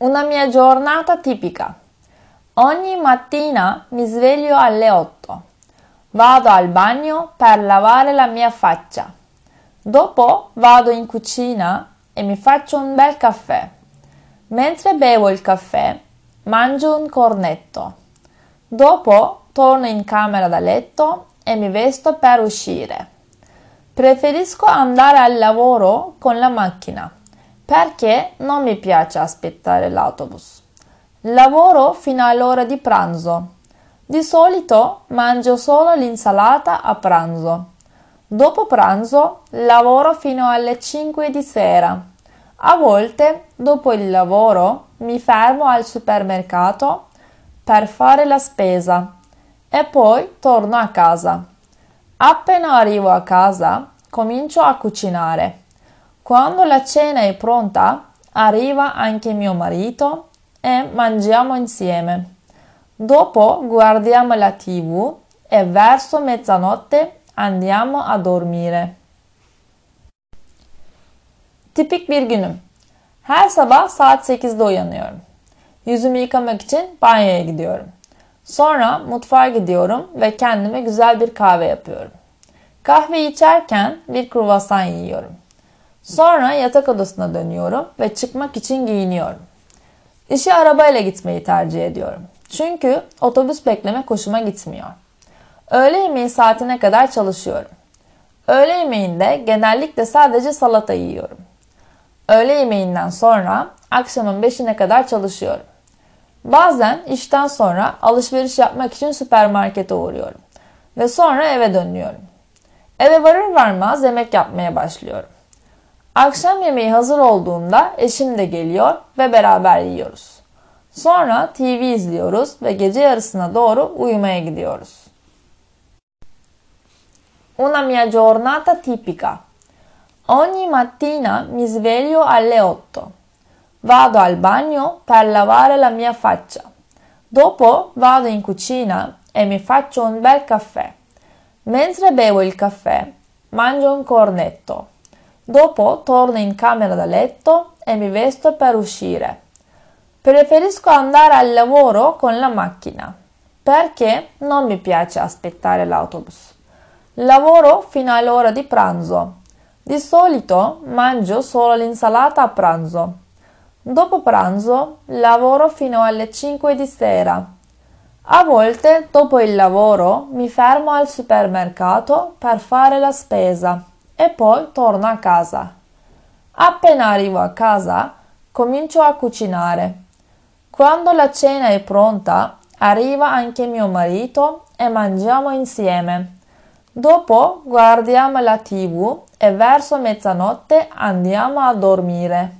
Una mia giornata tipica. Ogni mattina mi sveglio alle 8. Vado al bagno per lavare la mia faccia. Dopo vado in cucina e mi faccio un bel caffè. Mentre bevo il caffè, mangio un cornetto. Dopo torno in camera da letto e mi vesto per uscire. Preferisco andare al lavoro con la macchina perché non mi piace aspettare l'autobus. Lavoro fino all'ora di pranzo. Di solito mangio solo l'insalata a pranzo. Dopo pranzo lavoro fino alle 5 di sera. A volte, dopo il lavoro, mi fermo al supermercato per fare la spesa e poi torno a casa. Appena arrivo a casa, comincio a cucinare. Quando la cena è pronta, arriva anche mio marito e mangiamo insieme. Dopo guardiamo la tv e verso mezzanotte andiamo a dormire. Tipik bir günüm. Her sabah saat 8'de uyanıyorum. Yüzümü yıkamak için banyoya gidiyorum. Sonra mutfağa gidiyorum ve kendime güzel bir kahve yapıyorum. Kahve içerken bir kruvasan yiyorum. Sonra yatak odasına dönüyorum ve çıkmak için giyiniyorum. İşe arabayla gitmeyi tercih ediyorum. Çünkü otobüs bekleme hoşuma gitmiyor. Öğle yemeği saatine kadar çalışıyorum. Öğle yemeğinde genellikle sadece salata yiyorum. Öğle yemeğinden sonra akşamın 5'ine kadar çalışıyorum. Bazen işten sonra alışveriş yapmak için süpermarkete uğruyorum ve sonra eve dönüyorum. Eve varır varmaz yemek yapmaya başlıyorum. Akşam yemeği hazır olduğunda eşim de geliyor ve beraber yiyoruz. Sonra TV izliyoruz ve gece yarısına doğru uyumaya gidiyoruz. Una mia giornata tipica. Ogni mattina mi sveglio alle 8. Vado al bagno per lavare la mia faccia. Dopo vado in cucina e mi faccio un bel caffè. Mentre bevo il caffè, mangio un cornetto. Dopo torno in camera da letto e mi vesto per uscire. Preferisco andare al lavoro con la macchina perché non mi piace aspettare l'autobus. Lavoro fino all'ora di pranzo. Di solito mangio solo l'insalata a pranzo. Dopo pranzo lavoro fino alle 5 di sera. A volte dopo il lavoro mi fermo al supermercato per fare la spesa e poi torno a casa. Appena arrivo a casa, comincio a cucinare. Quando la cena è pronta, arriva anche mio marito e mangiamo insieme. Dopo guardiamo la tv e verso mezzanotte andiamo a dormire.